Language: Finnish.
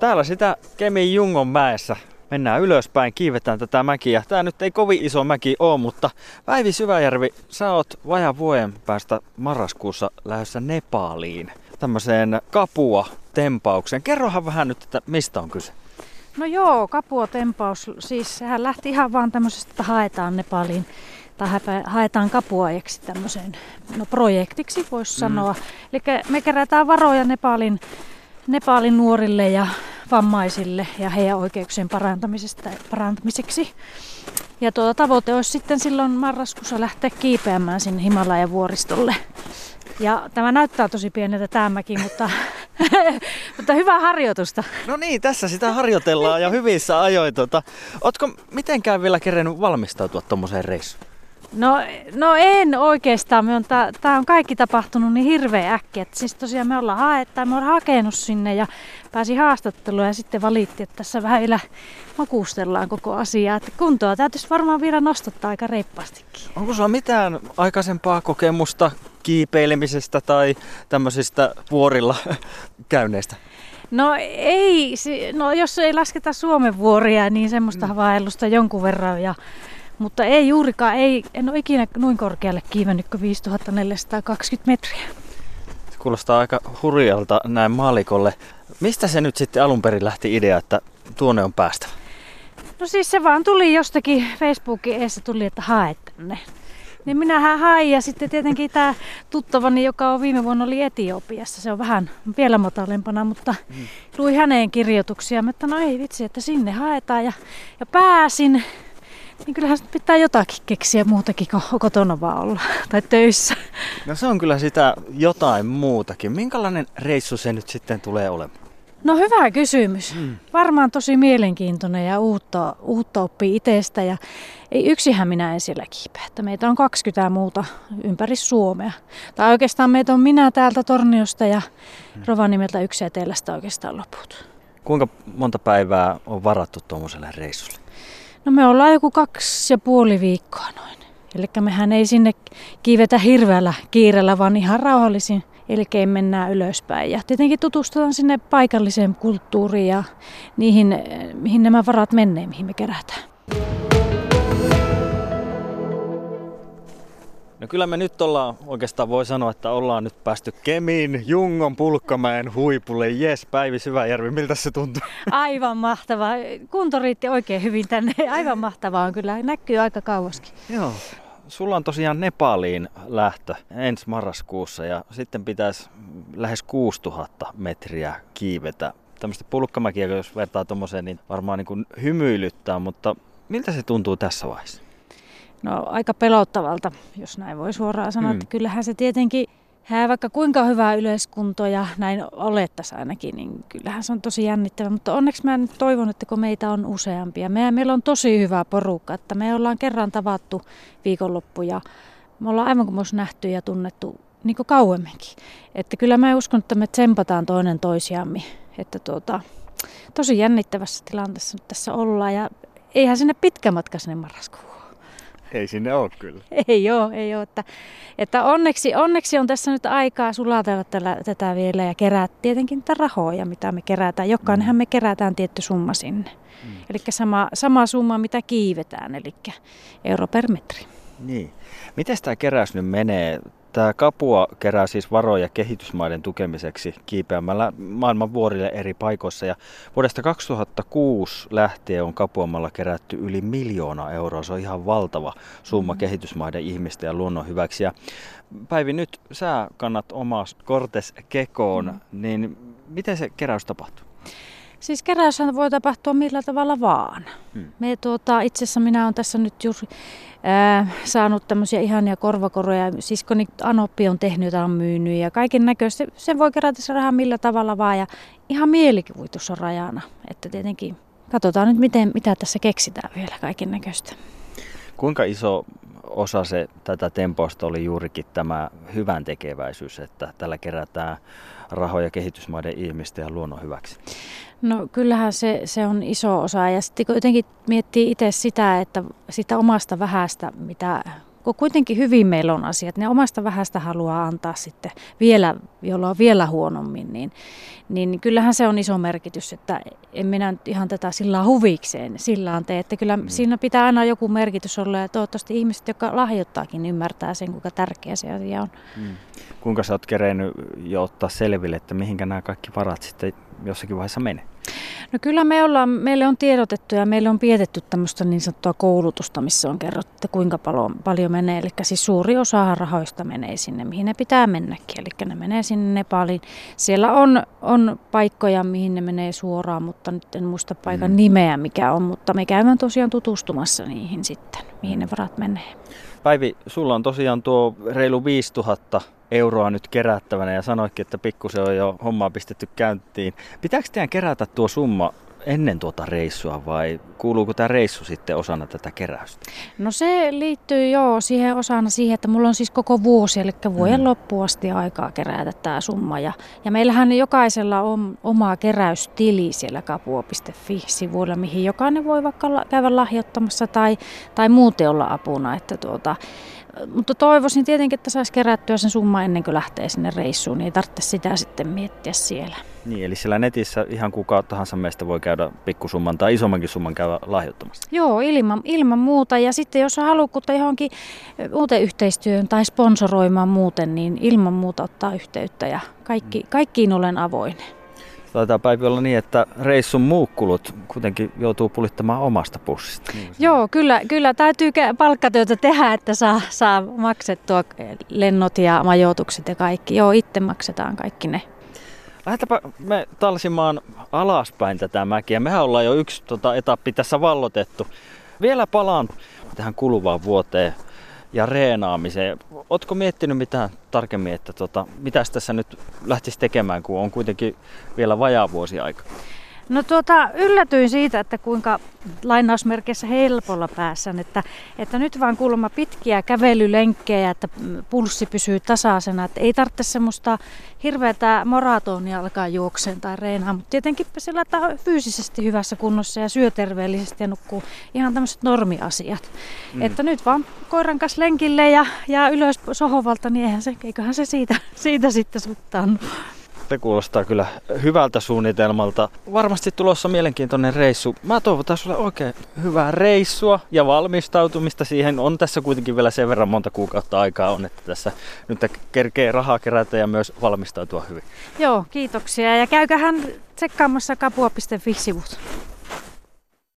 Täällä sitä Kemin Jungon mäessä mennään ylöspäin, kiivetään tätä mäkiä. Tää nyt ei kovin iso mäki ole, mutta Päivi Syväjärvi, sä oot vajan vuoden päästä marraskuussa lähdössä Nepaliin tämmöiseen kapua tempaukseen. Kerrohan vähän nyt, että mistä on kyse. No joo, kapua tempaus, siis sehän lähti ihan vaan tämmöisestä, että haetaan Nepaliin tai haetaan kapuajaksi tämmöiseen no, projektiksi voisi mm. sanoa. Eli me kerätään varoja Nepalin, Nepalin nuorille ja vammaisille ja heidän oikeuksien parantamisesta, parantamiseksi. Ja tuota, tavoite olisi sitten silloin marraskuussa lähteä kiipeämään sinne Himalajan vuoristolle. Ja tämä näyttää tosi pieneltä tämäkin, mutta, mutta hyvää harjoitusta. No niin, tässä sitä harjoitellaan ja hyvissä ajoin. Tuota, Oletko mitenkään vielä kerennyt valmistautua tuommoiseen reissuun? No, no en oikeastaan. Tämä on kaikki tapahtunut niin hirveän äkkiä. Et siis tosiaan me ollaan haettu, me ollaan hakenut sinne ja pääsi haastatteluun ja sitten valittiin, että tässä vähän vielä makustellaan koko asiaa. Että kuntoa täytyisi varmaan vielä nostattaa aika reippaastikin. Onko sulla mitään aikaisempaa kokemusta kiipeilemisestä tai tämmöisistä vuorilla käynneistä? No ei, no jos ei lasketa Suomen vuoria, niin semmoista mm. vaellusta jonkun verran ja mutta ei juurikaan, ei, en ole ikinä noin korkealle kiivennyt kuin 5420 metriä. Se kuulostaa aika hurjalta näin maalikolle. Mistä se nyt sitten alun perin lähti idea, että tuonne on päästä? No siis se vaan tuli jostakin Facebookin eessä tuli, että hae tänne. Niin minähän hain ja sitten tietenkin tämä tuttavani, joka on viime vuonna oli Etiopiassa, se on vähän vielä matalempana, mutta mm. luin häneen kirjoituksia, että no ei vitsi, että sinne haetaan ja, ja pääsin niin kyllähän pitää jotakin keksiä muutakin kuin kotona vaan olla tai töissä. No se on kyllä sitä jotain muutakin. Minkälainen reissu se nyt sitten tulee olemaan? No hyvä kysymys. Hmm. Varmaan tosi mielenkiintoinen ja uutta, uutta oppii itsestä. Ja ei yksihän minä en siellä kiipeä. Että meitä on 20 muuta ympäri Suomea. Tai oikeastaan meitä on minä täältä Torniosta ja hmm. Rovaniemeltä yksi etelästä oikeastaan loput. Kuinka monta päivää on varattu tuommoiselle reissulle? No me ollaan joku kaksi ja puoli viikkoa noin. Eli mehän ei sinne kiivetä hirveällä kiireellä, vaan ihan rauhallisin elkein mennään ylöspäin. Ja tietenkin tutustutaan sinne paikalliseen kulttuuriin ja niihin, mihin nämä varat menee, mihin me kerätään. No kyllä me nyt ollaan, oikeastaan voi sanoa, että ollaan nyt päästy Kemin, Jungon, Pulkkamäen huipulle. Jes, Päivi Syväjärvi, miltä se tuntuu? Aivan mahtavaa. Kunto riitti oikein hyvin tänne. Aivan mahtavaa on kyllä. Näkyy aika kauaskin. Joo. Sulla on tosiaan Nepaliin lähtö ensi marraskuussa ja sitten pitäisi lähes 6000 metriä kiivetä. Tämmöistä pulkkamäkiä, jos vertaa tuommoiseen, niin varmaan niin kuin hymyilyttää, mutta miltä se tuntuu tässä vaiheessa? No, aika pelottavalta, jos näin voi suoraan sanoa. Mm. Että kyllähän se tietenkin, hän vaikka kuinka hyvää yleiskunto ja näin olettaisiin ainakin, niin kyllähän se on tosi jännittävä. Mutta onneksi mä nyt toivon, että kun meitä on useampia. Meillä, meillä on tosi hyvä porukka, että me ollaan kerran tavattu viikonloppu ja me ollaan aivan kuin nähty ja tunnettu niin kuin kauemminkin. Että kyllä mä uskon, että me tsempataan toinen toisiamme. Että tuota, tosi jännittävässä tilanteessa nyt tässä ollaan ja eihän sinne pitkä matka sinne marraskuun. Ei sinne ole kyllä. Ei ole, ei ole. Että, että onneksi, onneksi on tässä nyt aikaa sulatella tällä, tätä vielä ja kerää tietenkin niitä rahoja, mitä me kerätään. Jokainenhan mm. me kerätään tietty summa sinne. Mm. Eli sama, sama summa, mitä kiivetään, eli euro per metri. Niin. Miten tämä keräys nyt menee? Tämä Kapua kerää siis varoja kehitysmaiden tukemiseksi kiipeämällä maailman vuorille eri paikoissa. Ja vuodesta 2006 lähtien on Kapuamalla kerätty yli miljoona euroa. Se on ihan valtava summa mm. kehitysmaiden ihmisten ja luonnon hyväksi. Ja Päivi, nyt sä kannat omaa kortes kekoon, mm. niin miten se keräys tapahtuu? Siis keräyshän voi tapahtua millä tavalla vaan. Hmm. Me, tuota, itse asiassa minä olen tässä nyt juuri ää, saanut tämmöisiä ihania korvakoroja. Siskoni Anoppi on tehnyt, jota on myynyt ja kaiken näköistä. Sen voi kerätä se rahaa millä tavalla vaan ja ihan mielikivuitus on rajana. Että tietenkin katsotaan nyt miten, mitä tässä keksitään vielä kaiken näköistä. Kuinka iso osa se, tätä temposta oli juurikin tämä hyvän tekeväisyys, että tällä kerätään rahoja kehitysmaiden ihmisten ja luonnon hyväksi? No kyllähän se, se on iso osa ja sitten kun jotenkin miettii itse sitä, että sitä omasta vähästä, mitä kun kuitenkin hyvin meillä on asiat, ne omasta vähästä haluaa antaa sitten vielä, jolla on vielä huonommin, niin, niin kyllähän se on iso merkitys, että en minä nyt ihan tätä sillä huvikseen sillä tee, että kyllä mm. siinä pitää aina joku merkitys olla ja toivottavasti ihmiset, jotka lahjoittaakin, ymmärtää sen, kuinka tärkeä se asia on. Mm. Kuinka sä oot kerennyt jo ottaa selville, että mihinkä nämä kaikki varat sitten jossakin vaiheessa menee? No kyllä me ollaan, meille on tiedotettu ja meille on pietetty tämmöistä niin sanottua koulutusta, missä on kerrottu, että kuinka paljon, paljon menee. Eli siis suuri osa rahoista menee sinne, mihin ne pitää mennäkin. Eli ne menee sinne Nepalin. Siellä on, on paikkoja, mihin ne menee suoraan, mutta nyt en muista paikan mm. nimeä mikä on. Mutta me käydään tosiaan tutustumassa niihin sitten, mihin ne varat menee. Päivi, sulla on tosiaan tuo reilu 5000 euroa nyt kerättävänä ja sanoikin, että pikkusen on jo hommaa pistetty käyntiin. Pitääkö teidän kerätä tuo summa ennen tuota reissua vai kuuluuko tämä reissu sitten osana tätä keräystä? No se liittyy jo siihen osana siihen, että mulla on siis koko vuosi, eli vuoden mm. loppuun asti aikaa kerätä tämä summa. Ja, ja meillähän jokaisella on oma keräystili siellä kapua.fi-sivuilla, mihin jokainen voi vaikka käydä lahjoittamassa tai, tai muuten olla apuna. Että tuota, mutta toivoisin tietenkin, että saisi kerättyä sen summa ennen kuin lähtee sinne reissuun, niin ei tarvitse sitä sitten miettiä siellä. Niin, eli siellä netissä ihan kuka tahansa meistä voi käydä pikkusumman tai isommankin summan käydä lahjoittamassa. Joo, ilman, ilman muuta. Ja sitten jos halukkuutta johonkin uuteen yhteistyöhön tai sponsoroimaan muuten, niin ilman muuta ottaa yhteyttä ja kaikki, kaikkiin olen avoin. Taitaa Päivi olla niin, että reissun muukkulut kuitenkin joutuu pulittamaan omasta pussista. Niin Joo, kyllä, kyllä täytyy palkkatyötä tehdä, että saa, saa maksettua lennot ja majoitukset ja kaikki. Joo, itse maksetaan kaikki ne. Lähdetäpä me talsimaan alaspäin tätä mäkiä. Mehän ollaan jo yksi tota, etappi tässä vallotettu. Vielä palaan tähän kuluvaan vuoteen ja reenaamiseen. Oletko miettinyt mitään tarkemmin, että tota, mitä tässä nyt lähtisi tekemään, kun on kuitenkin vielä vajaa vuosi aika? No tuota, yllätyin siitä, että kuinka lainausmerkeissä helpolla päässään, että, että nyt vaan kuulemma pitkiä kävelylenkkejä, että pulssi pysyy tasaisena, että ei tarvitse semmoista hirveätä maratonia alkaa juokseen tai reenaa, mutta tietenkin sillä on fyysisesti hyvässä kunnossa ja syö terveellisesti ja nukkuu ihan tämmöiset normiasiat. Mm. Että nyt vaan koiran kanssa lenkille ja, ja ylös sohovalta, niin eihän se, eiköhän se siitä, siitä sitten suttanut. Se kuulostaa kyllä hyvältä suunnitelmalta. Varmasti tulossa mielenkiintoinen reissu. Mä toivotan sulle oikein hyvää reissua ja valmistautumista siihen. On tässä kuitenkin vielä sen verran monta kuukautta aikaa on, että tässä nyt kerkee rahaa kerätä ja myös valmistautua hyvin. Joo, kiitoksia. Ja käyköhän tsekkaamassa kapua.fi-sivut.